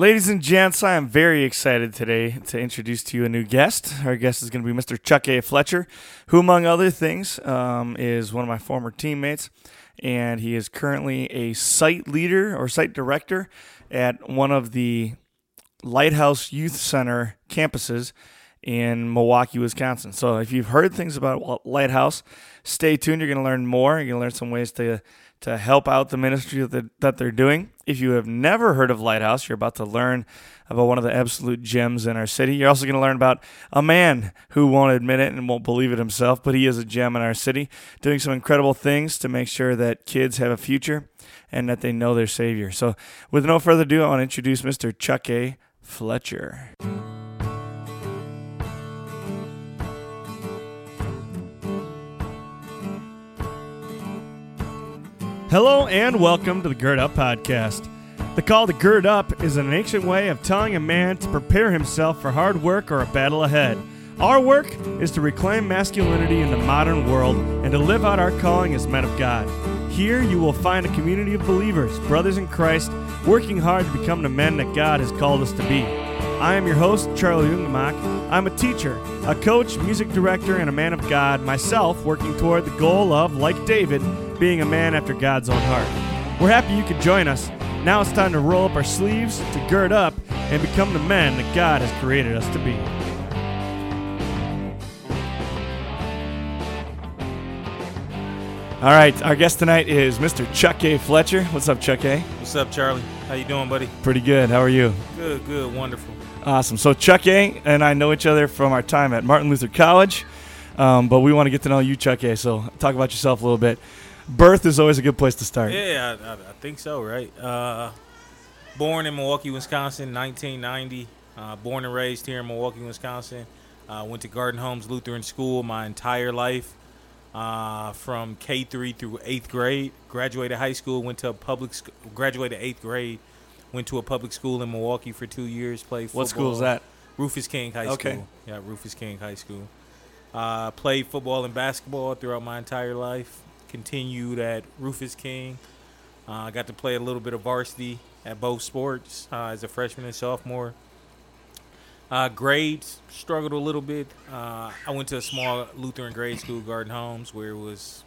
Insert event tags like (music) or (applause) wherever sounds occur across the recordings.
Ladies and gents, I am very excited today to introduce to you a new guest. Our guest is going to be Mr. Chuck A. Fletcher, who, among other things, um, is one of my former teammates, and he is currently a site leader or site director at one of the Lighthouse Youth Center campuses in Milwaukee, Wisconsin. So if you've heard things about Lighthouse, stay tuned. You're going to learn more. You're going to learn some ways to to help out the ministry that they're doing. If you have never heard of Lighthouse, you're about to learn about one of the absolute gems in our city. You're also going to learn about a man who won't admit it and won't believe it himself, but he is a gem in our city, doing some incredible things to make sure that kids have a future and that they know their Savior. So, with no further ado, I want to introduce Mr. Chuck A. Fletcher. Hello and welcome to the Gird Up Podcast. The call to gird up is an ancient way of telling a man to prepare himself for hard work or a battle ahead. Our work is to reclaim masculinity in the modern world and to live out our calling as men of God. Here you will find a community of believers, brothers in Christ, working hard to become the men that God has called us to be. I am your host, Charlie Jungemak. I'm a teacher, a coach, music director, and a man of God, myself working toward the goal of, like David, being a man after God's own heart. We're happy you could join us. Now it's time to roll up our sleeves, to gird up, and become the men that God has created us to be. All right, our guest tonight is Mr. Chuck A. Fletcher. What's up, Chuck A? What's up, Charlie? How you doing, buddy? Pretty good. How are you? Good, good, wonderful. Awesome. So Chuck A. and I know each other from our time at Martin Luther College, um, but we want to get to know you, Chuck A. So talk about yourself a little bit. Birth is always a good place to start. Yeah, I, I think so, right? Uh, born in Milwaukee, Wisconsin, 1990. Uh, born and raised here in Milwaukee, Wisconsin. Uh, went to Garden Homes Lutheran School my entire life, uh, from K three through eighth grade. Graduated high school, went to a public, sc- graduated eighth grade, went to a public school in Milwaukee for two years. Played football. What school is that? Rufus King High okay. School. Yeah, Rufus King High School. Uh, played football and basketball throughout my entire life continued at Rufus King. Uh, I uh, got to play a little bit of varsity at both sports uh, as a freshman and sophomore. Uh, grades struggled a little bit. Uh, I went to a small Lutheran grade school, Garden Homes, where it was,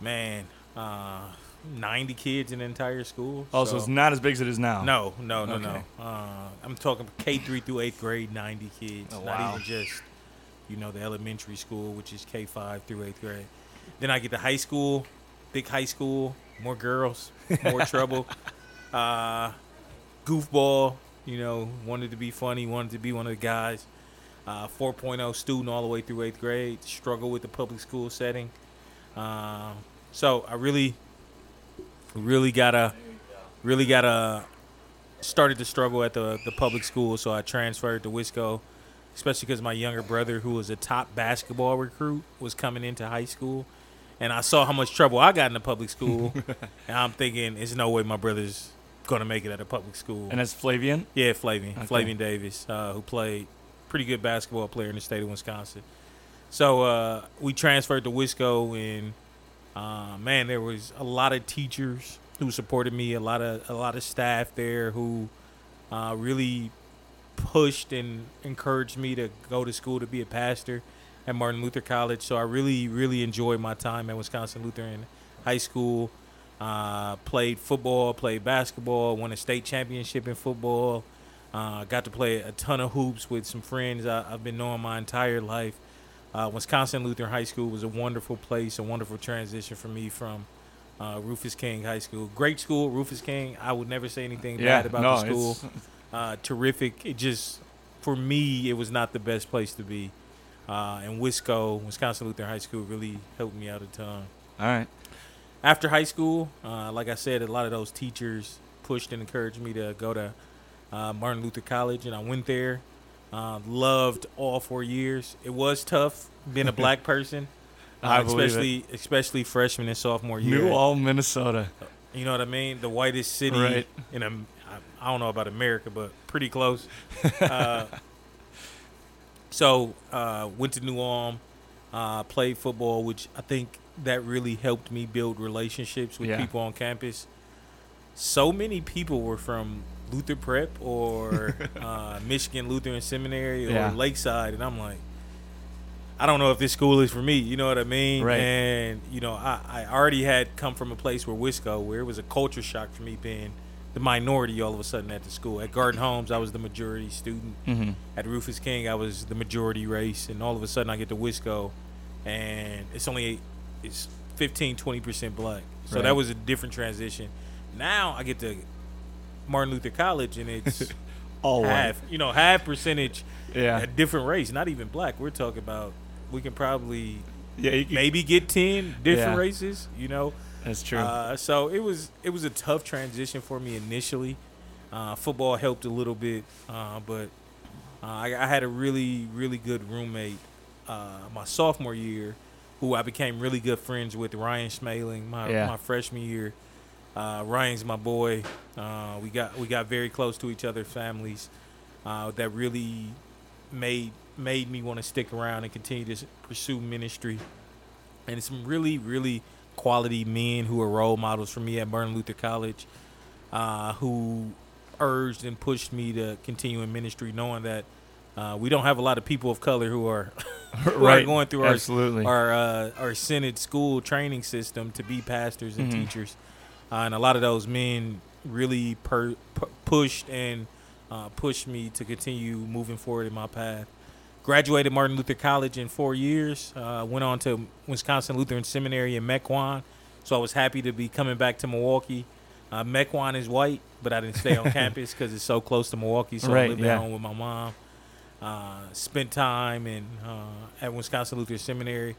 man, uh, 90 kids in the entire school. Oh, so, so, it's not as big as it is now. No, no, no, okay. no. I'm talking K three through eighth grade, 90 kids. Oh, wow. Not even just, you know, the elementary school, which is K five through eighth grade. Then I get to high school, big high school, more girls, more trouble. (laughs) Uh, goofball, you know, wanted to be funny, wanted to be one of the guys. Uh, 4.0 student all the way through eighth grade. Struggle with the public school setting. Uh, so I really, really gotta, really gotta started to struggle at the the public school. So I transferred to Wisco, especially because my younger brother, who was a top basketball recruit, was coming into high school and I saw how much trouble I got in the public school, (laughs) and I'm thinking, there's no way my brother's gonna make it at a public school. And that's Flavian. Yeah, Flavian, okay. Flavian Davis, uh, who played pretty good basketball player in the state of Wisconsin. So uh, we transferred to Wisco, and uh, man, there was a lot of teachers who supported me, a lot of a lot of staff there who uh, really pushed and encouraged me to go to school to be a pastor at Martin Luther College. So I really, really enjoyed my time at Wisconsin Lutheran High School. Uh, played football, played basketball, won a state championship in football. Uh, got to play a ton of hoops with some friends I, have been knowing my entire life. Uh, Wisconsin Lutheran High School was a wonderful place, a wonderful transition for me from uh, Rufus King High School. Great school, Rufus King. I would never say anything yeah, bad about no, the school. Uh, terrific. It just, for me, it was not the best place to be uh, and Wisco, Wisconsin Lutheran High School, really helped me out a ton. All right. After high school, uh, like I said, a lot of those teachers pushed and encouraged me to go to uh, Martin Luther College, and I went there. Uh, loved all four years. It was tough being a black (laughs) person, uh, especially especially freshman and sophomore year. New Ulm, Minnesota. You know what I mean? The whitest city right. in a, I don't know about America, but pretty close. (laughs) So uh, went to New Ulm, uh, played football, which I think that really helped me build relationships with yeah. people on campus. So many people were from Luther Prep or (laughs) uh, Michigan Lutheran Seminary or Yeah. Lakeside, and I'm like, I don't know if this school is for me. You know what I mean? Right. And you know, I, I already had come from a place where Wisco, where it was a culture shock for me being the minority all of a sudden at the school. At Garden Homes, I was the majority student. Mm-hmm. At Rufus King, I was the majority race, and all of a sudden I get to Wisco, and it's only it's 15, 20 percent black. So Right. that was a different transition. Now I get to Martin Luther College, and it's (laughs) All half, you know, half percentage, Yeah. a different race, not even black. We're talking about we can probably Yeah. You, maybe get ten different Yeah. races, you know. That's true. Uh, so it was it was a tough transition for me initially. Uh, football helped a little bit, uh, but uh, I, I had a really really good roommate uh, my sophomore year, who I became really good friends with, Ryan Schmaling. My Yeah. my freshman year, uh, Ryan's my boy. Uh, we got we got very close to each other's families. Uh, that really made made me want to stick around and continue to pursue ministry. And some really really quality men who are role models for me at Martin Luther College, uh, who urged and pushed me to continue in ministry, knowing that uh, we don't have a lot of people of color who are (laughs) who are going through our Absolutely. our uh, our synod school training system to be pastors and Mhm. teachers, uh, and a lot of those men really per, pu- pushed and uh, pushed me to continue moving forward in my path. Graduated Martin Luther College in four years. Uh, went on to Wisconsin Lutheran Seminary in Mequon. So I was happy to be coming back to Milwaukee. Uh, Mequon is white, but I didn't stay on (laughs) campus because it's so close to Milwaukee. So I lived yeah. at home with my mom. Uh, spent time in uh, at Wisconsin Lutheran Seminary.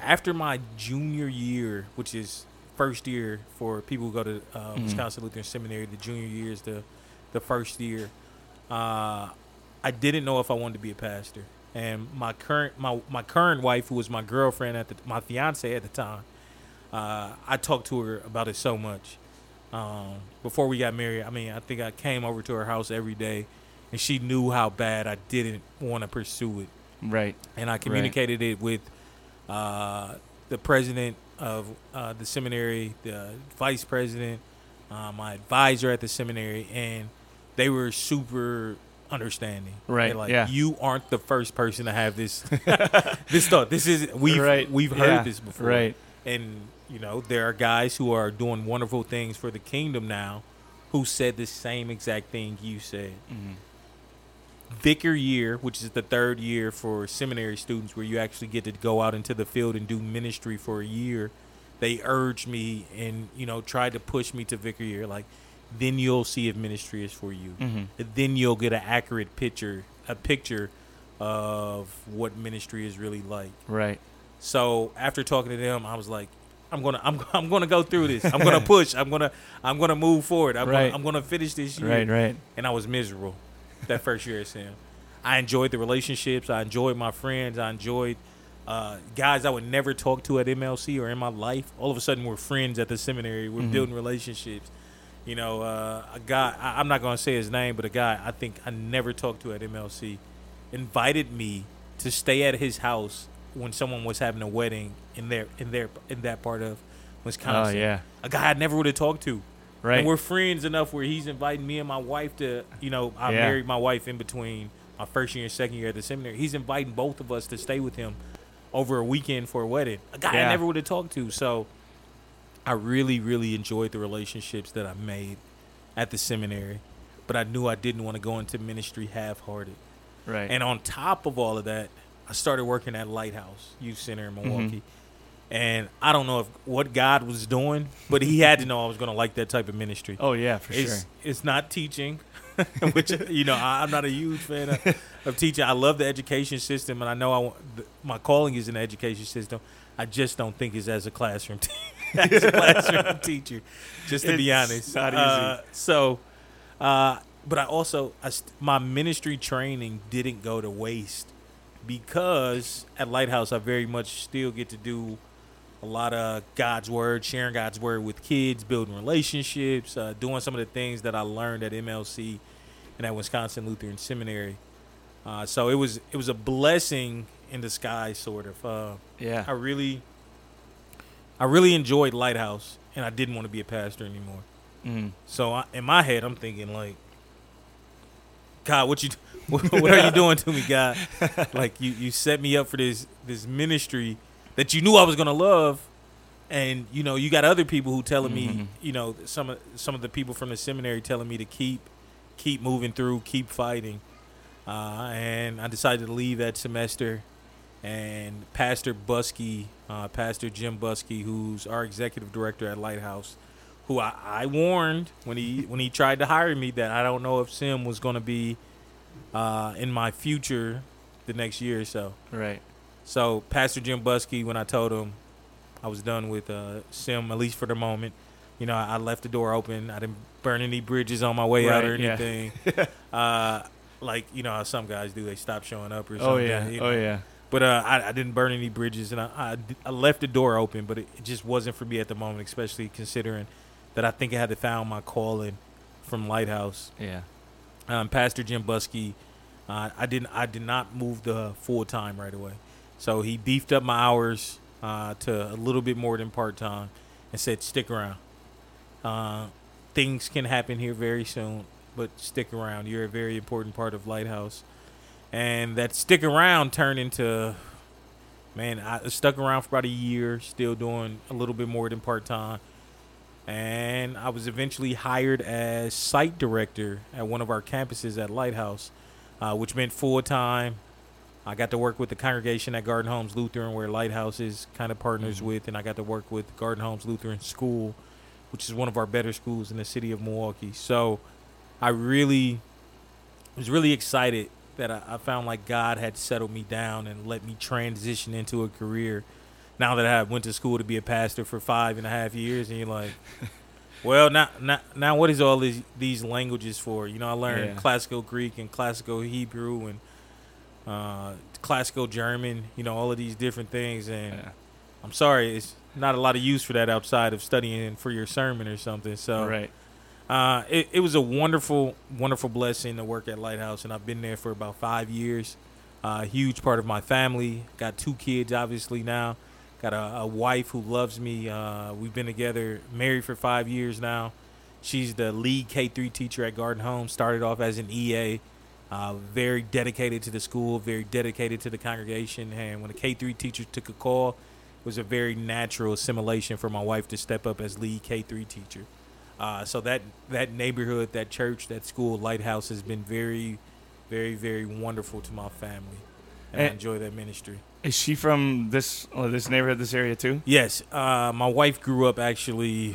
After my junior year, which is first year for people who go to uh, Mhm. Wisconsin Lutheran Seminary, the junior year is the the first year. Uh, I didn't know if I wanted to be a pastor, and my current my my current wife, who was my girlfriend at the my fiance at the time, uh, I talked to her about it so much. Um, before we got married, I mean, I think I came over to her house every day, and she knew how bad I didn't want to pursue it right. and I communicated it with uh, the president of uh, the seminary, the vice president, uh, my advisor at the seminary, and they were super understanding. Right, They're like, yeah. you aren't the first person to have this (laughs) this thought. This is we've Right, we've heard yeah, this before. right. And you know, there are guys who are doing wonderful things for the kingdom now who said the same exact thing you said Mhm. vicar year, which is the third year for seminary students, where you actually get to go out into the field and do ministry for a year. They urged me and you know tried to push me to vicar year, like then you'll see if ministry is for you. Mhm. Then you'll get an accurate picture, a picture of what ministry is really like. Right. So after talking to them, I was like, I'm gonna, I'm, (laughs) I'm gonna go through this. I'm gonna push. I'm gonna, I'm gonna move forward. I'm, Right. gonna, I'm gonna finish this year Right. Right. and I was miserable that first year at Sam. I enjoyed the relationships. I enjoyed my friends. I enjoyed uh, guys I would never talk to at MLC or in my life. All of a sudden, we're friends at the seminary. We're Mhm. building relationships. You know, uh, a guy, I, I'm not going to say his name, but a guy I think I never talked to at MLC invited me to stay at his house when someone was having a wedding in their in their in that part of Wisconsin. Oh yeah. A guy I never would have talked to. Right. And we're friends enough where he's inviting me and my wife to, you know, I Yeah. married my wife in between my first year and second year at the seminary. He's inviting both of us to stay with him over a weekend for a wedding. A guy Yeah. I never would have talked to. So I really, really enjoyed the relationships that I made at the seminary. But I knew I didn't want to go into ministry half hearted. right. And on top of all of that, I started working at Lighthouse Youth Center in mm-hmm. Milwaukee. And I don't know if what God was doing, but He had to know I was going to like that type of ministry. oh yeah, for it's, sure. It's not teaching, (laughs) which you know I, I'm not a huge fan of, of teaching. I love the education system, and I know I want, my calling is in the education system. I just don't think it's as a classroom (laughs) te- as (laughs) a classroom teacher. Just to be honest, not Uh, easy. so, uh, but I also I st- my ministry training didn't go to waste because at Lighthouse I very much still get to do a lot of God's word, sharing God's word with kids, building relationships, uh, doing some of the things that I learned at MLC and at Wisconsin Lutheran Seminary. Uh, so it was it was a blessing in disguise, sort of. Uh, Yeah. I really, I really enjoyed Lighthouse, and I didn't want to be a pastor anymore. Mhm. So I, in my head, I'm thinking like, God, what you (laughs) what, what are you doing to me, God? (laughs) Like you you set me up for this this ministry that you knew I was gonna love, and you know you got other people who telling Mhm. me, you know, some of some of the people from the seminary telling me to keep keep moving through, keep fighting, uh, and I decided to leave that semester. And Pastor Buskey, uh, Pastor Jim Buskey, who's our executive director at Lighthouse, who I, I warned when he when he tried to hire me that I don't know if Sim was going to be uh, in my future the next year or so. Right. So Pastor Jim Buskey, when I told him I was done with uh, Sim, at least for the moment, you know, I, I left the door open. I didn't burn any bridges on my way out or Right, yeah. anything. (laughs) uh, like you know how some guys do, they stop showing up or something. Oh yeah. you Oh yeah. But uh, I, I didn't burn any bridges, and I, I, I left the door open, but it, it just wasn't for me at the moment, especially considering that I think I had to found my calling from Lighthouse. Yeah. Um, Pastor Jim Buskey, uh, I didn't I did not move the full time right away, so he beefed up my hours uh, to a little bit more than part time, and said stick around. Uh, things can happen here very soon, but stick around. You're a very important part of Lighthouse, and that stick around turned into, man, I stuck around for about a year, still doing a little bit more than part time and I was eventually hired as site director at one of our campuses at Lighthouse, uh, which meant full time. I got to work with the congregation at Garden Homes Lutheran, where Lighthouse is kind of partners Mhm. with, and I got to work with Garden Homes Lutheran School, which is one of our better schools in the city of Milwaukee. So I really was really excited that I, I found like God had settled me down and let me transition into a career now that I went to school to be a pastor for five and a half years, and you're like, (laughs) well, now, now, now, what is all these these languages for? You know, I learned Yeah. classical Greek and classical Hebrew and uh, classical German. You know, all of these different things, and Yeah. I'm sorry, it's not a lot of use for that outside of studying for your sermon or something. So, Right. Uh, it, it was a wonderful, wonderful blessing to work at Lighthouse, and I've been there for about five years. Uh, huge part of my family. Got two kids, obviously now. Got a, a wife who loves me. Uh, we've been together, married for five years now. She's the lead K three teacher at Garden Home. Started off as an EA. Uh, very dedicated to the school, very dedicated to the congregation. And when the K three teacher took a call, it was a very natural assimilation for my wife to step up as lead K three teacher. Uh, so that that neighborhood, that church, that school, Lighthouse has been very, very, very wonderful to my family, and I enjoy that ministry. Is she from this oh, this neighborhood, this area too? Yes, uh, my wife grew up actually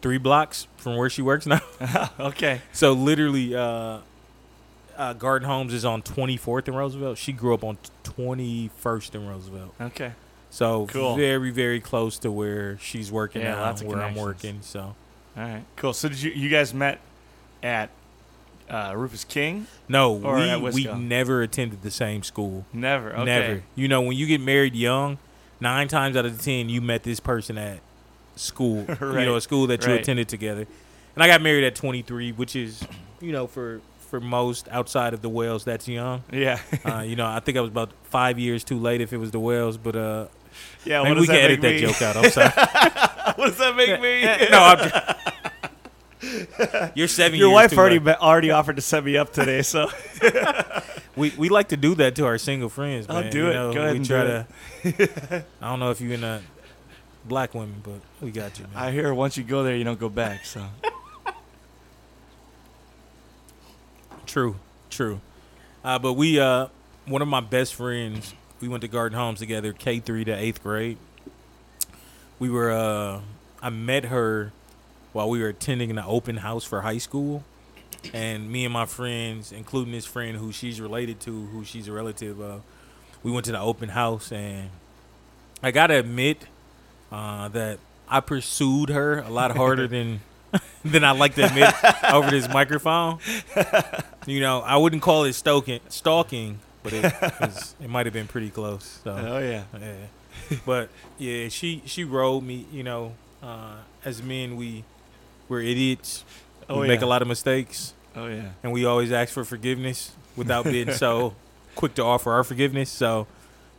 three blocks from where she works now. (laughs) okay. So literally, uh, uh, Garden Homes is on 24th and Roosevelt. She grew up on 21st and Roosevelt. Okay. So Cool. very, very close to where she's working Yeah, now, where I'm working. So All right. Cool. So did you you guys met at uh, Rufus King? no, Or at we we never attended the same school. Never. Okay. Never. You know, when you get married young, nine times out of ten, you met this person at school. (laughs) You know, a school that you Right. attended together. And I got married at 23, which is, you know, for for most outside of the WELS, that's young. Yeah. Uh, you know, I think I was about five years too late if it was the WELS, but uh, yeah. maybe what we can that edit make that me? joke out. I'm sorry. (laughs) what does that make me? (laughs) no, I'm just, (laughs) you're seven. Your wife already be- already offered to set me up today, so We we like to do that to our single friends. I'll man. do You it. know, Go ahead we and try do to. I don't know if you're in a black women, but we got you, man. I hear once you go there, you don't go back. So True, true. Uh, but we, uh, one of my best friends, we went to Garden Homes together, K three to eighth grade. We were, uh, I met her while we were attending an open house for high school, and me and my friends, including this friend who she's related to, who she's a relative of, we went to the open house, and I gotta admit uh, that I pursued her a lot harder than (laughs) than I like to admit over this microphone. You know, I wouldn't call it stalking, stalking, but it (laughs) was, it might have been pretty close. So, oh yeah, yeah. but yeah, she she rode me. You know, uh, as men, we we're idiots. oh we yeah, make a lot of mistakes, oh yeah. and we always ask for forgiveness without being so (laughs) quick to offer our forgiveness. So,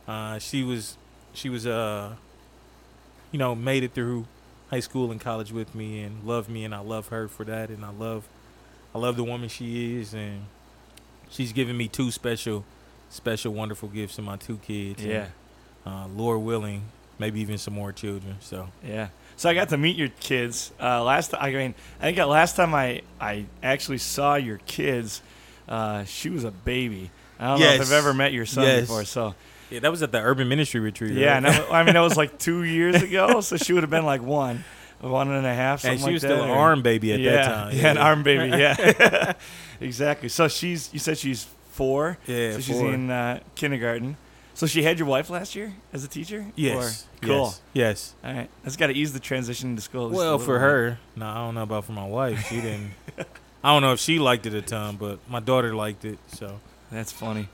uh, she was she was uh, you know, made it through high school and college with me, and loved me, and I love her for that, and I love I love the woman she is, and she's given me two special, special, wonderful gifts to my two kids. and, Yeah. uh, Lord willing, maybe even some more children. So Yeah. So I got to meet your kids uh, last. I mean, I think the last time I I actually saw your kids, uh, she was a baby. I don't know if I've ever met your son Yes. before. So yeah, that was at the Urban Ministry Retreat. yeah, right? and that, I mean that was like (laughs) two years ago. So she would have been like one, one and a half. and she like was still that, an or- arm baby at yeah, that time. Yeah, an arm baby. (laughs) Yeah, (laughs) exactly. So she's. You said she's four. Yeah, So she's four. in uh, kindergarten. So she had your wife last year as a teacher. Yes. Or, cool. Yes. yes. All right. That's got to ease the transition to school. Well, for bit. her, no, I don't know about for my wife. She didn't. (laughs) I don't know if she liked it a ton, but my daughter liked it. So That's funny.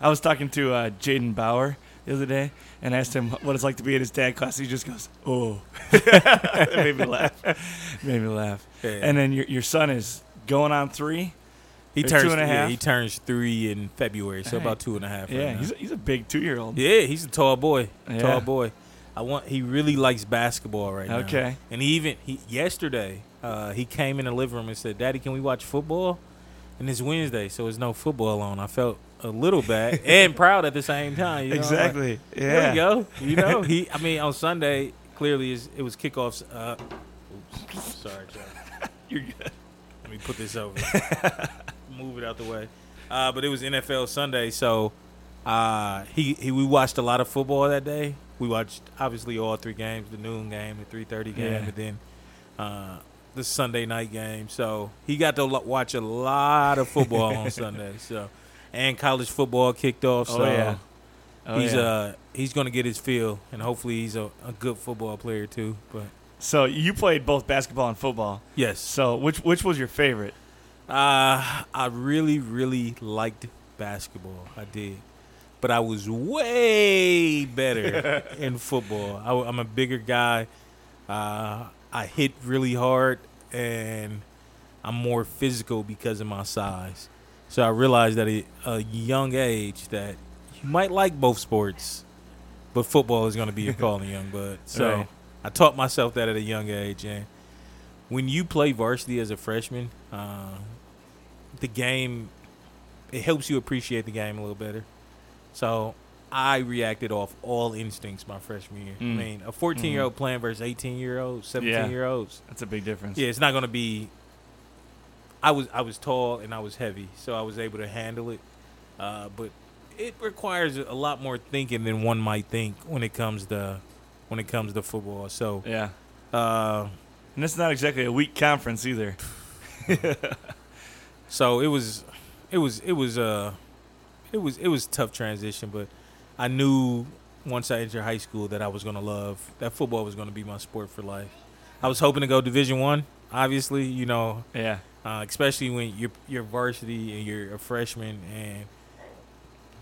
I was talking to uh, Jaden Bauer the other day and asked him what it's like to be in his dad class. He just goes, "Oh," (laughs) it made me laugh. made me laugh. yeah. And then your your son is going on three. He turns two and a yeah, he turns three in February, so Alright. about two and a half. Yeah, right now. he's a, he's a big two year old. yeah, he's a tall boy. Yeah. Tall boy. I want. He really likes basketball right now. Okay. And he even he yesterday uh, he came in the living room and said, "Daddy, can we watch football?" And it's Wednesday, so there's no football on. I felt a little bad (laughs) and proud at the same time. You know? like, exactly. There yeah. we go. You know, (laughs) he. I mean, on Sunday, clearly is- it was kickoffs. Uh, oops, sorry, John. (laughs) You're good. Let me put this over. Move it out the way. Uh, but it was NFL Sunday, so uh, he, he we watched a lot of football that day. We watched obviously all three games: the noon game, the three thirty game, Yeah. and then uh, the Sunday night game. So he got to lo- watch a lot of football on (laughs) Sunday. So and college football kicked off. Oh so yeah. Oh, he's yeah. uh he's gonna get his feel, and hopefully he's a, a good football player too. But So you played both basketball and football. yes, So which which was your favorite? Uh, I really really liked basketball. I did, but I was way better (laughs) in football. I, am a bigger guy. Uh, I hit really hard, and I'm more physical because of my size. So I realized at a, a young age that you might like both sports, but football is going to be your (laughs) calling, young bud. So Right. I taught myself that at a young age, and when you play varsity as a freshman, uh, the game it helps you appreciate the game a little better. So I reacted off all instincts my freshman year. Mm. I mean, a 14 year old playing versus 18 year olds, 17 year olds. That's a big difference. Yeah, it's not going to be. I was I was tall and I was heavy, so I was able to handle it. Uh, but it requires a lot more thinking than one might think when it comes to when it comes to football. So, Yeah. uh, And it's not exactly a weak conference either. (laughs) so it was, it was it was uh, it was it was a tough transition, but I knew once I entered high school that I was gonna love that football was gonna be my sport for life. I was hoping to go Division One. Obviously, you know, Yeah. uh, especially when you're you're varsity and you're a freshman and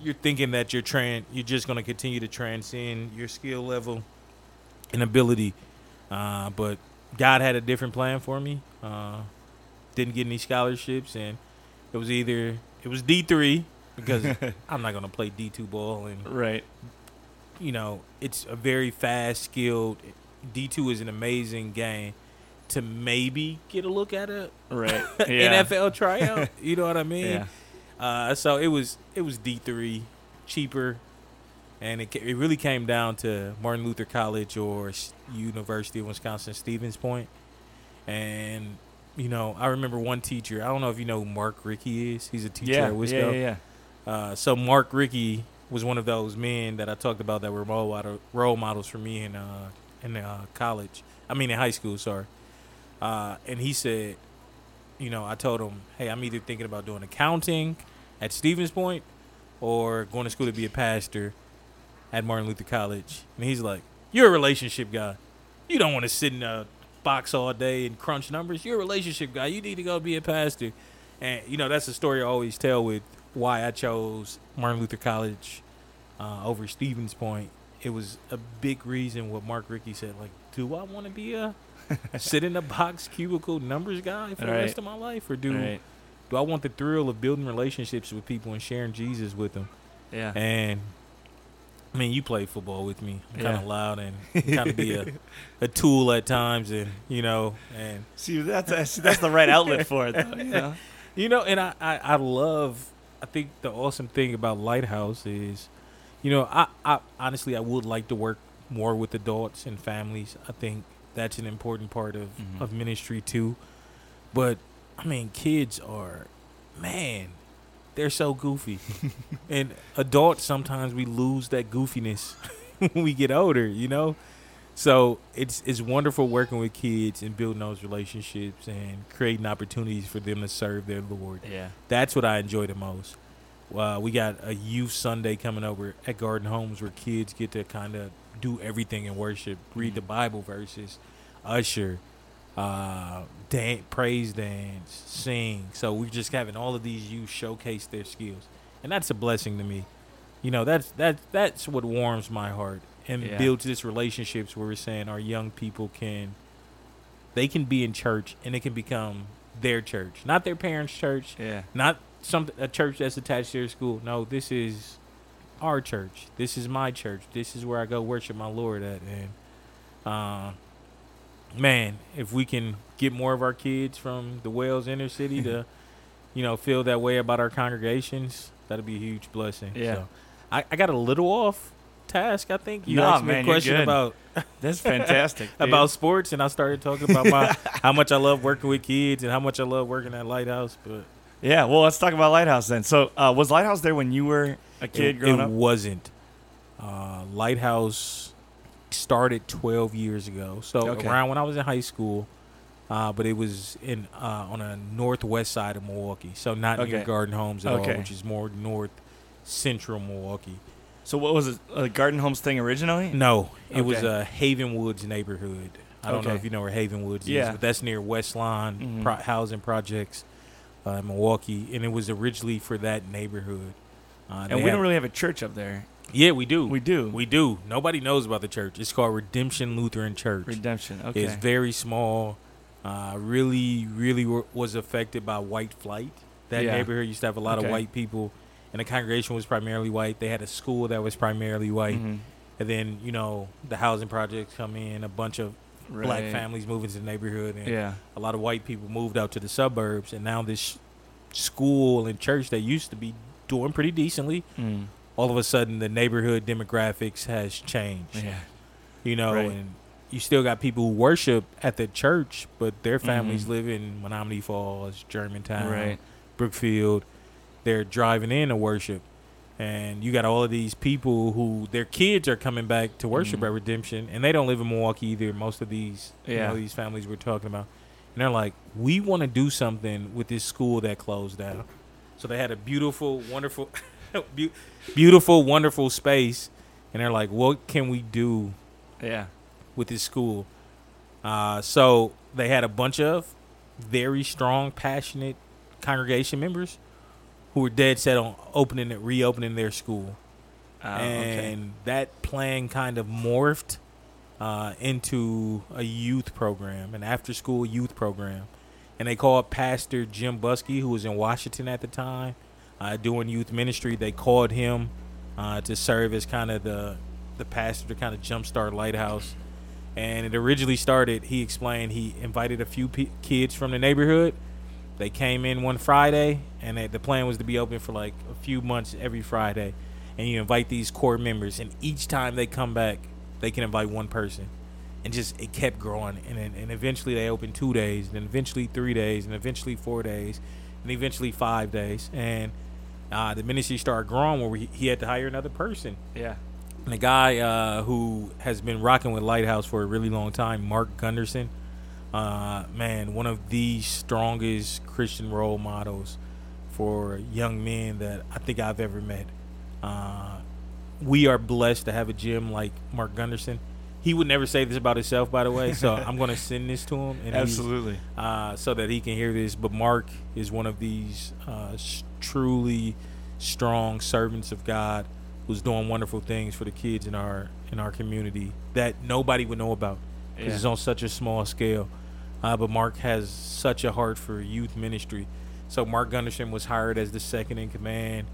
you're thinking that you're tran you're just going to continue to transcend your skill level and ability. Uh, but God had a different plan for me. Uh, didn't get any scholarships, and it was either it was D three because (laughs) I'm not going to play D two ball, and Right. you know it's a very fast, skilled. D two is an amazing game to maybe get a look at a Right. (laughs) Yeah. NFL tryout. you know what I mean? Yeah. Uh, so it was it was D three, cheaper, and it it really came down to Martin Luther College or University of Wisconsin Stevens Point, and you know I remember one teacher. I don't know if you know who Mark Ricky is. He's a teacher Yeah. at Yeah. Wisco. Yeah. yeah. Uh, so Mark Ricky was one of those men that I talked about that were role, model, role models for me in uh, in uh, college. I mean in high school. Sorry. Uh, and he said, you know, I told him, hey, I'm either thinking about doing accounting at Stevens Point or going to school to be a pastor at Martin Luther College. And he's like, you're a relationship guy. You don't want to sit in a box all day and crunch numbers. You're a relationship guy. You need to go be a pastor. And you know that's a story I always tell with why I chose Martin Luther College uh, over Stevens Point. It was a big reason what Mark Ricky said. Like, do I want to be a (laughs) sit in a box cubicle numbers guy for the Right. rest of my life, or do Right. do I want the thrill of building relationships with people and sharing Jesus with them? Yeah. And I mean, you play football with me. I'm kind Yeah. of loud and (laughs) kind of be a, a tool at times, and you know, and See, that's that's, the right outlet for it, though. You know? (laughs) You know, and I, I, I love. I think the awesome thing about Lighthouse is, you know, I, I honestly I would like to work more with adults and families. I think that's an important part of Mhm. of ministry too. But I mean, kids are, man, they're so goofy, (laughs) and adults sometimes we lose that goofiness (laughs) when we get older. You know. So it's it's wonderful working with kids and building those relationships and creating opportunities for them to serve their Lord. Yeah. That's what I enjoy the most. Uh, we got a youth Sunday coming over at Garden Homes where kids get to kind of do everything in worship, read the Bible verses, usher, uh, dan- praise dance, sing. So we're just having all of these youth showcase their skills, and that's a blessing to me. You know, that's that that's what warms my heart and Yeah. builds this relationships where we're saying our young people can they can be in church and it can become their church, not their parents' church, Yeah. not some a church that's attached to their school. No, this is our church. This is my church. This is where I go worship my Lord at. And uh, man, if we can get more of our kids from the WELS inner city to, (laughs) you know, feel that way about our congregations, that'd be a huge blessing. Yeah. So, I, I got a little off task. I think you Nah, asked me man, a question about (laughs) That's fantastic. (laughs) about sports, and I started talking about my how much I love working with kids and how much I love working at Lighthouse. But Yeah, well, let's talk about Lighthouse then. So, uh, was Lighthouse there when you were a kid it, growing it up? It wasn't. Uh, Lighthouse started 12 years ago, so Okay. around when I was in high school. Uh, but it was in uh, on a northwest side of Milwaukee, so not near Garden Homes at Okay. all, which is more north central Milwaukee. So, what was it? A Garden Homes thing originally? No, it was a Haven Woods neighborhood. I don't know if you know where Haven Woods Yeah. is, but that's near Westlawn Mhm. pro- housing projects, uh, in Milwaukee, and it was originally for that neighborhood. Uh, And we don't really have a church up there. Yeah, we do. We do. We do. Nobody knows about the church. It's called Redemption Lutheran Church. Redemption. Okay. It's very small. Uh, really, really w- was affected by white flight. That Yeah. neighborhood used to have a lot Okay. of white people, and the congregation was primarily white. They had a school that was primarily white, Mhm. and then you know the housing projects come in. A bunch of black families move into the neighborhood, and Yeah. a lot of white people moved out to the suburbs. And now this school and church that used to be doing pretty decently, Mm. All of a sudden the neighborhood demographics has changed Yeah. you know, Right. and you still got people who worship at the church, but their families Mhm. live in Menomonee Falls, Germantown, Right. Brookfield. They're driving in to worship. And you got all of these people who their kids are coming back to worship Mhm. at Redemption, and they don't live in Milwaukee either. Most of these, you Yeah. know, these families we're talking about, and they're like, we want to do something with this school that closed down. So they had a beautiful, wonderful, (laughs) (laughs) beau- beautiful, wonderful space, and they're like, what can we do Yeah. with this school. Uh, so they had a bunch of very strong, passionate congregation members who were dead set on opening it, reopening their school, Oh, and okay. that plan kind of morphed uh, into a youth program, an after-school youth program, and they called Pastor Jim Buskey, who was in Washington at the time, uh, doing youth ministry. They called him uh, to serve as kind of the the pastor to kind of jumpstart Lighthouse. And it originally started. He explained he invited a few pe- kids from the neighborhood. They came in one Friday, and they, the plan was to be open for like a few months every Friday. And you invite these core members, and each time they come back, they can invite one person, and just it kept growing. And then, and eventually they opened two days, then eventually three days, and eventually four days, and eventually five days. And uh, the ministry started growing where we, he had to hire another person. Yeah. And a guy uh, who has been rocking with Lighthouse for a really long time, Mark Gunderson. Uh, man, one of the strongest Christian role models for young men that I think I've ever met. Uh, we are blessed to have a gym like Mark Gunderson. He would never say this about himself, by the way. So (laughs) I'm going to send this to him, and Absolutely. uh, so that he can hear this. But Mark is one of these uh, truly strong servants of God who's doing wonderful things for the kids in our in our community that nobody would know about because Yeah. it's on such a small scale. Uh, but Mark has such a heart for youth ministry. So Mark Gunderson was hired as the second in command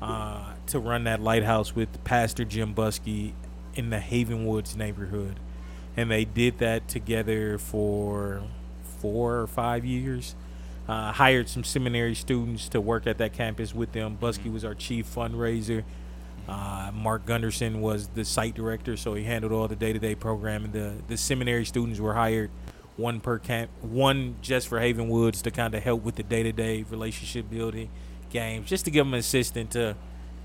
uh, to run that lighthouse with Pastor Jim Buskey in the Haven Woods neighborhood, and they did that together for four or five years. Uh, hired some seminary students to work at that campus with them. Buskey Mm-hmm. was our chief fundraiser. Uh, Mark Gunderson was the site director, so he handled all the day-to-day programming. The the seminary students were hired, one per camp, one just for Haven Woods to kind of help with the day-to-day relationship building games, just to give them an assistant to.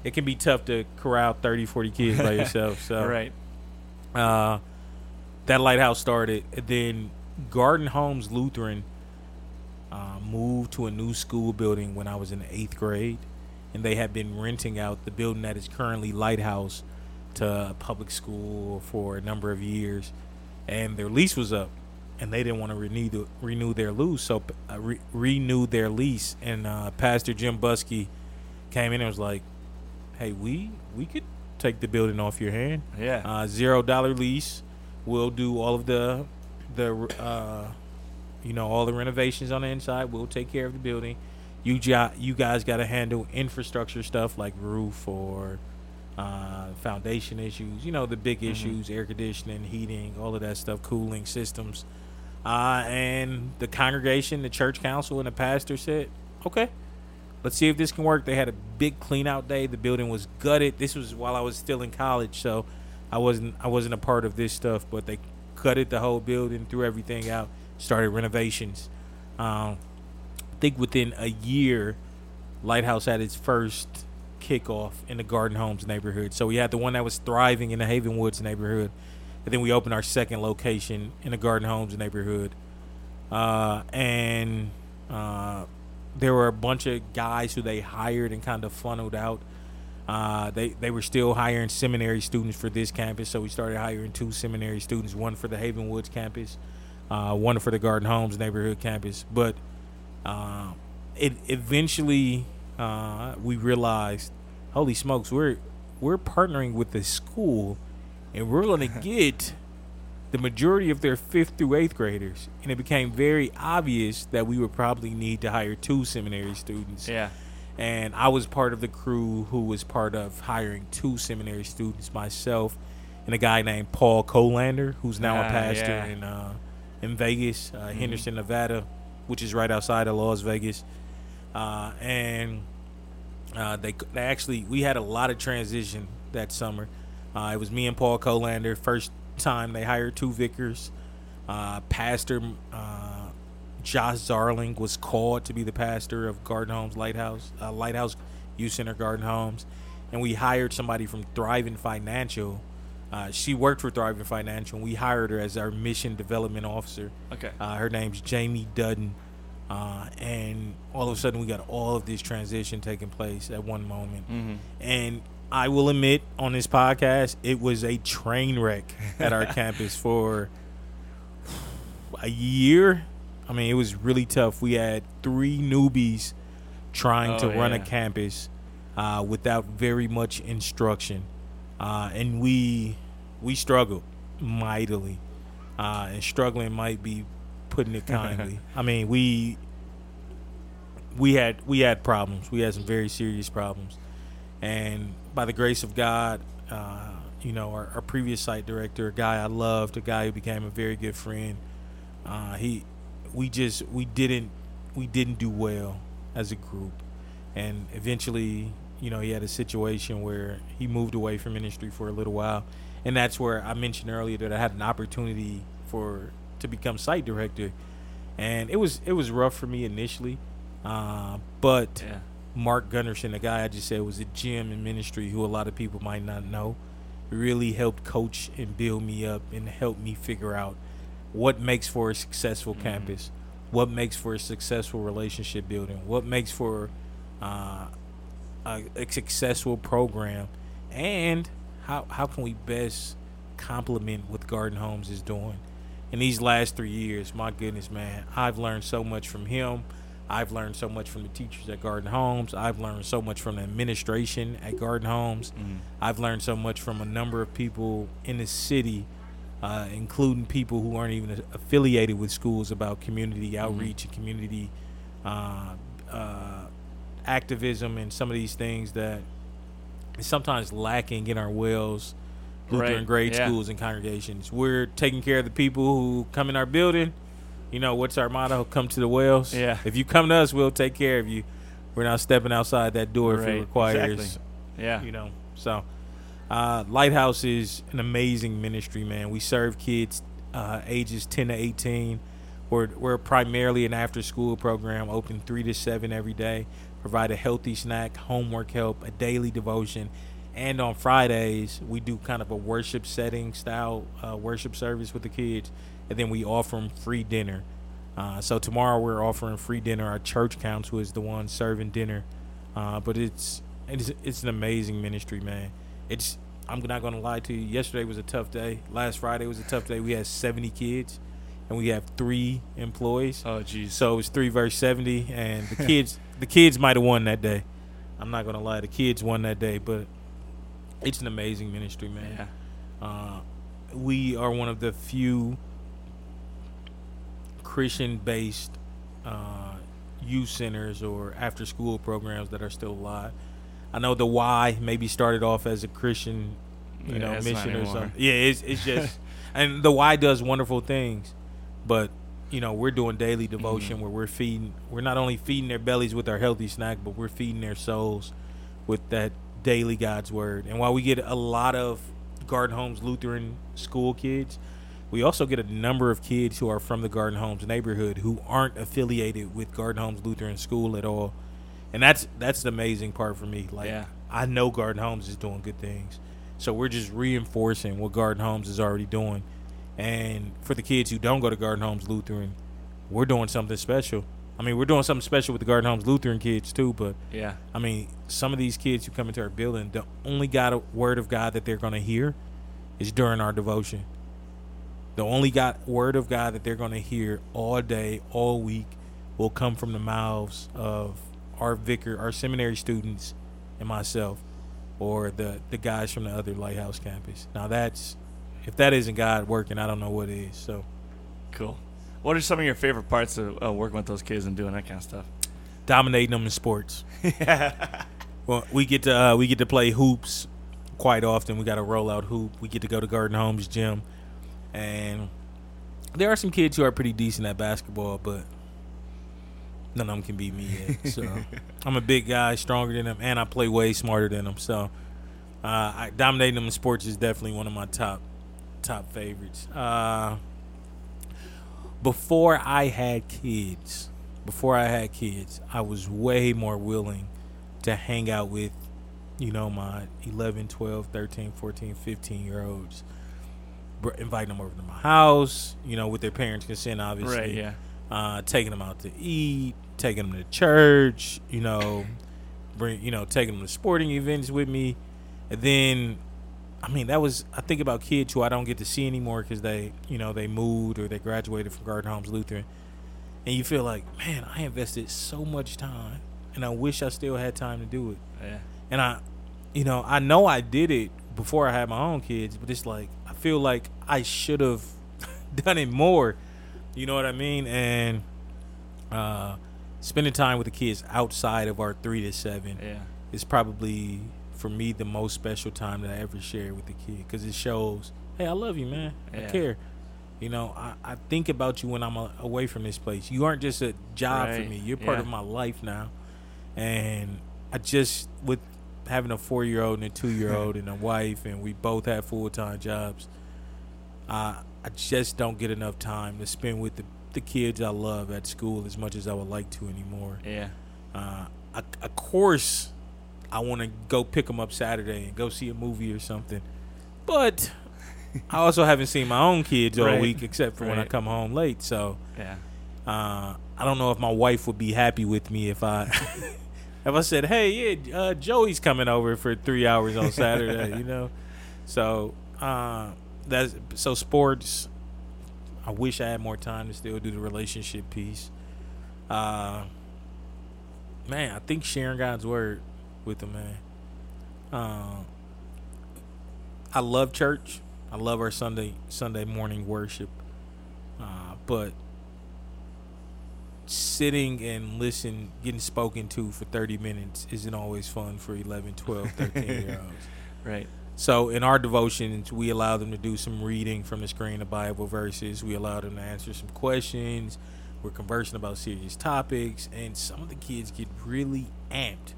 It can be tough to corral 30, 40 kids by (laughs) yourself. So right. uh, that lighthouse started. Then Garden Homes Lutheran uh, moved to a new school building when I was in the eighth grade, and they had been renting out the building that is currently Lighthouse to a public school for a number of years, and their lease was up, and they didn't want to renew the, renew their lease, so uh, re- renew their lease, and uh, Pastor Jim Buskey came in and was like, "Hey, we we could take the building off your hand." Yeah. uh, zero dollar lease. We'll do all of the the uh, you know all the renovations on the inside. We'll take care of the building. You jo- you guys got to handle infrastructure stuff like roof or uh, foundation issues. You know the big Mhm. issues: air conditioning, heating, all of that stuff, cooling systems. Uh, and the congregation, the church council, and the pastor said, "Okay, let's see if this can work." They had a big clean out day. The building was gutted. This was while I was still in college, so I wasn't I wasn't a part of this stuff. But they gutted the whole building, threw everything out, started renovations. Um, I think within a year, Lighthouse had its first kickoff in the Garden Homes neighborhood. So we had the one that was thriving in the Haven Woods neighborhood, and then we opened our second location in the Garden Homes neighborhood. Uh, and uh, there were a bunch of guys who they hired and kind of funneled out. Uh, they they were still hiring seminary students for this campus, so we started hiring two seminary students, one for the Haven Woods campus, uh, one for the Garden Homes neighborhood campus. But uh, it eventually uh, we realized, holy smokes, we're we're partnering with the school, and we're going (laughs) to get the majority of their fifth through eighth graders, and it became very obvious that we would probably need to hire two seminary students Yeah. and I was part of the crew who was part of hiring two seminary students, myself and a guy named Paul Colander, who's now a Ah, pastor yeah. in uh, in Vegas, uh, Mhm. Henderson, Nevada, which is right outside of Las Vegas. Uh, and uh, they they actually we had a lot of transition that summer. Uh, it was me and Paul Colander. First time they hired two vicars. Uh, pastor uh, Josh Zarling was called to be the pastor of Garden Homes Lighthouse, uh, Lighthouse Youth Center Garden Homes, and we hired somebody from Thrivent Financial. Uh, she worked for Thrivent Financial, and we hired her as our mission development officer. Okay. Uh, her name's Jamie Dudden. Uh, and all of a sudden, we got all of this transition taking place at one moment. Mm-hmm. And I will admit on this podcast, it was a train wreck at our (laughs) campus for a year. I mean, it was really tough. We had three newbies trying Oh, to run a campus uh, without very much instruction, uh, and we we struggled mightily. Uh, and struggling might be putting it kindly. (laughs) I mean, we we had we had problems. We had some very serious problems, and by the grace of God, uh, you know, our, our previous site director, a guy I loved, a guy who became a very good friend. Uh, he, we just we didn't we didn't do well as a group, and eventually, you know, he had a situation where he moved away from ministry for a little while, and that's where I mentioned earlier that I had an opportunity for to become site director, and it was it was rough for me initially, uh, but Yeah. Mark Gunderson, the guy I just said was a gym in ministry who a lot of people might not know, really helped coach and build me up and help me figure out what makes for a successful Mhm. campus, what makes for a successful relationship building, what makes for uh, a, a successful program, and how how can we best complement what Garden Homes is doing. In these last three years, my goodness, man, I've learned so much from him. I've learned so much from the teachers at Garden Homes. I've learned so much from the administration at Garden Homes. Mm. I've learned so much from a number of people in the city, uh, including people who aren't even affiliated with schools about community outreach and community uh, uh, activism and some of these things that is sometimes lacking in our WELS Lutheran Right, grade yeah. schools and congregations. We're taking care of the people who come in our building, You know what's our motto? Come to the WELS. Yeah. If you come to us, we'll take care of you. We're not stepping outside that door if Right, it requires. exactly. Yeah. You know. So, uh, Lighthouse is an amazing ministry, man. We serve kids uh, ages 10 to 18. We're, we're primarily an after school program, open 3 to 7 every day. Provide a healthy snack, homework help, a daily devotion. And on Fridays, we do kind of a worship setting style uh, worship service with the kids. And then we offer them free dinner. Uh, so tomorrow we're offering free dinner. Our church council is the one serving dinner. Uh, but it's, it's it's an amazing ministry, man. It's I'm not gonna lie to you. Yesterday was a tough day. Last Friday was a tough day. We had 70 kids, and we have three employees. Oh, jeez. So it was three verse 70, and the (laughs) kids the kids might have won that day. I'm not gonna lie, the kids won that day, but it's an amazing ministry, man. Yeah. Uh, we are one of the few Christian based uh, youth centers or after school programs that are still alive. I know the Y maybe started off as a Christian, you Yeah, know, mission or something. Yeah, it's it's just, (laughs) and the Y does wonderful things, but you know we're doing daily Mm-hmm. devotion where we're feeding. We're not only feeding their bellies with our healthy snack, but we're feeding their souls with that daily God's word. And while we get a lot of Garden Homes Lutheran school kids, we also get a number of kids who are from the Garden Homes neighborhood who aren't affiliated with Garden Homes Lutheran School at all. And that's that's the amazing part for me. Like Yeah. I know Garden Homes is doing good things. So we're just reinforcing what Garden Homes is already doing. And for the kids who don't go to Garden Homes Lutheran, we're doing something special. I mean, we're doing something special with the Garden Homes Lutheran kids too, but Yeah. I mean, some of these kids who come into our building, the only God word of God that they're going to hear is during our devotion. The only God word of God that they're going to hear all day, all week, will come from the mouths of our vicar, our seminary students, and myself, or the the guys from the other Lighthouse campus. Now that's if that isn't God working, I don't know what is. So Cool. What are some of your favorite parts of uh, working with those kids and doing that kind of stuff? dominating them in sports. (laughs) Well, we get to uh, we get to play hoops quite often. We got a rollout hoop. We get to go to Garden Homes gym, and there are some kids who are pretty decent at basketball, but none of them can beat me yet. (laughs) So I'm a big guy, stronger than them, and I play way smarter than them. So uh, I, dominating them in sports is definitely one of my top top favorites. Uh, before I had kids, before I had kids, I was way more willing to hang out with, you know, my 11, 12, 13, 14, 15 year olds. Br- Inviting them over to my house, you know, with their parents' consent, obviously. Right. Yeah. Uh, taking them out to eat, taking them to church, you know, bring, you know, taking them to sporting events with me. And then, I mean, that was, I think about kids who I don't get to see anymore because they, you know, they moved or they graduated from Garden Homes Lutheran. And you feel like, man, I invested so much time and I wish I still had time to do it. Yeah. And I, you know, I know I did it before I had my own kids, but it's like I feel like I should have (laughs) done it more. You know what I mean? And uh, spending time with the kids outside of our three to seven Yeah. is probably for me the most special time that I ever shared with the kid because it shows, hey, I love you, man. I care. You know, I, I think about you when I'm uh, away from this place. You aren't just a job for me. You're part Yeah. of my life now. And I just with having a four year old and a two year old (laughs) and a wife, and we both have full time jobs. Uh, I just don't get enough time to spend with the, the kids I love at school as much as I would like to anymore. Yeah. Uh, I, of course, I want to go pick them up Saturday and go see a movie or something, but (laughs) I also haven't seen my own kids all Right. week except for when I come home late. So Yeah. uh, I don't know if my wife would be happy with me if I (laughs) (laughs) if I said, "Hey, yeah, uh, Joey's coming over for three hours on Saturday," you know. So uh, that's so sports. I wish I had more time to still do the relationship piece. Uh, man, I think sharing God's word with them, man. Uh, I love church. I love our Sunday Sunday morning worship. Uh, but sitting and listen getting spoken to for 30 minutes isn't always fun for 11 12 13 year (laughs) olds Right. So in our devotions, we allow them to do some reading from the screen of Bible verses. We allow them to answer some questions. We're conversing about serious topics, and some of the kids get really amped.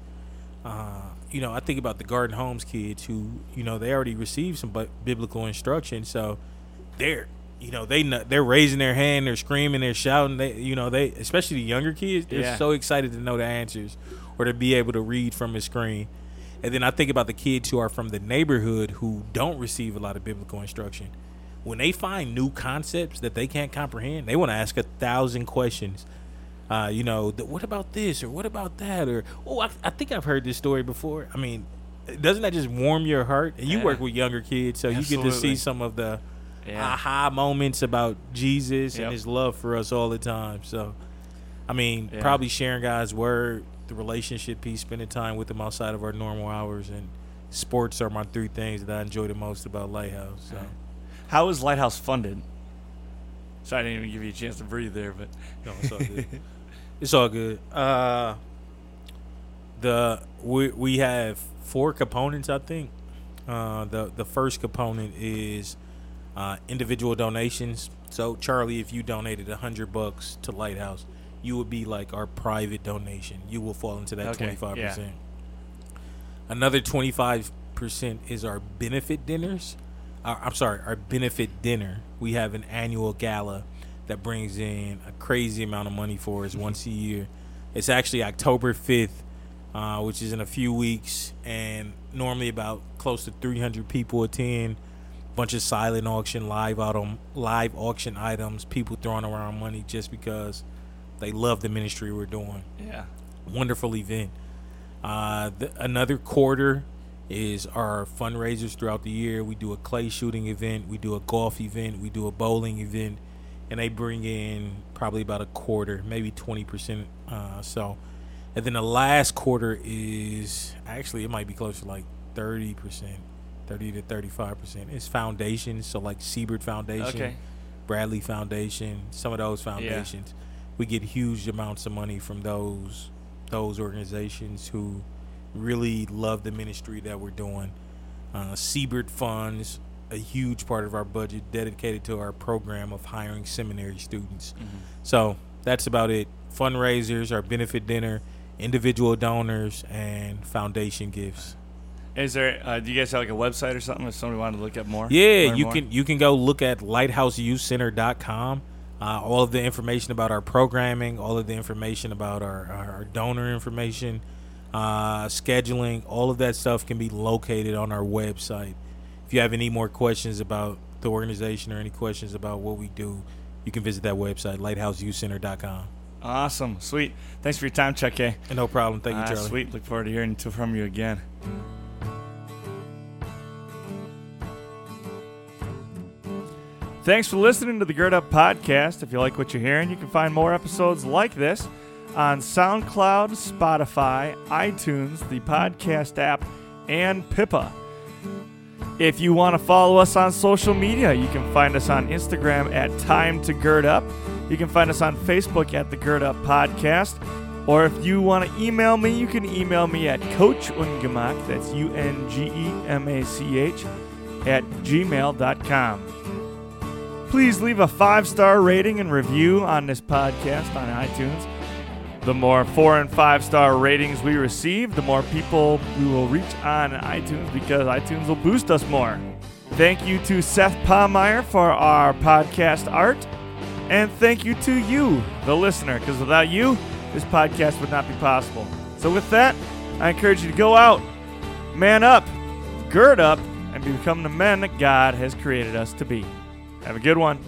Uh, you know, I think about the Garden Homes kids who, you know, they already received some biblical instruction, so they're, you know, they they're raising their hand, they're screaming, they're shouting. They, you know, they especially the younger kids, they're Yeah. so excited to know the answers or to be able to read from a screen. And then I think about the kids who are from the neighborhood who don't receive a lot of biblical instruction. When they find new concepts that they can't comprehend, they want to ask a thousand questions. Uh, you know, th- what about this or what about that or oh, I, I think I've heard this story before. I mean, doesn't that just warm your heart? And you Yeah. work with younger kids, so you get to see some of the Yeah. aha moments about Jesus Yep. and His love for us all the time. So, I mean, Yeah. probably sharing God's word, the relationship piece, spending time with Him outside of our normal hours, and sports are my three things that I enjoy the most about Lighthouse. So, How is Lighthouse funded? Sorry, I didn't even give you a chance to breathe there, but no, (laughs) it's all good. it's all good. Uh, the we we have four components, I think. Uh, the the first component is uh, individual donations. So Charlie, if you donated a hundred bucks to Lighthouse, you would be like our private donation. You will fall into that twenty five percent. Another twenty five percent is our benefit dinners. Uh, I'm sorry, our benefit dinner. We have an annual gala that brings in a crazy amount of money for us once a year. It's actually October fifth, uh, which is in a few weeks, and normally about close to 300 people attend. A bunch of silent auction, live autumn, live auction items, people throwing around money just because they love the ministry we're doing. yeah. Wonderful event. Uh, the, another quarter is our fundraisers throughout the year. We do a clay shooting event, we do a golf event, we do a bowling event, and they bring in probably about a quarter, maybe 20%. Uh, so, and then the last quarter is actually, it might be close to like 30%, 30 to 35%. It's foundations, so like Siebert Foundation, Okay. Bradley Foundation, some of those foundations. We get huge amounts of money from those those organizations who really love the ministry that we're doing. Uh, Siebert funds a huge part of our budget dedicated to our program of hiring seminary students. Mm-hmm. So that's about it. Fundraisers, our benefit dinner, individual donors, and foundation gifts. Is there? Uh, do you guys have like a website or something if somebody wanted to look up more? Yeah, you more? can you can go look at lighthouseyouthcenter.com. Uh, all of the information about our programming, all of the information about our, our, our donor information, uh, scheduling, all of that stuff can be located on our website. If you have any more questions about the organization or any questions about what we do, you can visit that website, lighthouseyouthcenter.com. Awesome, sweet. Thanks for your time, Chuck K. No problem. Thank you, Ah, Charlie. Sweet. Look forward to hearing from you again. Thanks for listening to the Gird Up Podcast. If you like what you're hearing, you can find more episodes like this on SoundCloud, Spotify, iTunes, the podcast app, and Pippa. If you want to follow us on social media, you can find us on Instagram at Time to Gird Up. You can find us on Facebook at the Gird Up Podcast. Or if you want to email me, you can email me at Coach Ungemach, that's U N G E M A C H, at gmail.com. Please leave a five star rating and review on this podcast on iTunes. The more four and five star ratings we receive, the more people we will reach on iTunes because iTunes will boost us more. Thank you to Seth Palmeyer for our podcast art. And thank you to you, the listener, because without you, this podcast would not be possible. So, with that, I encourage you to go out, man up, gird up, and become the men that God has created us to be. Have a good one.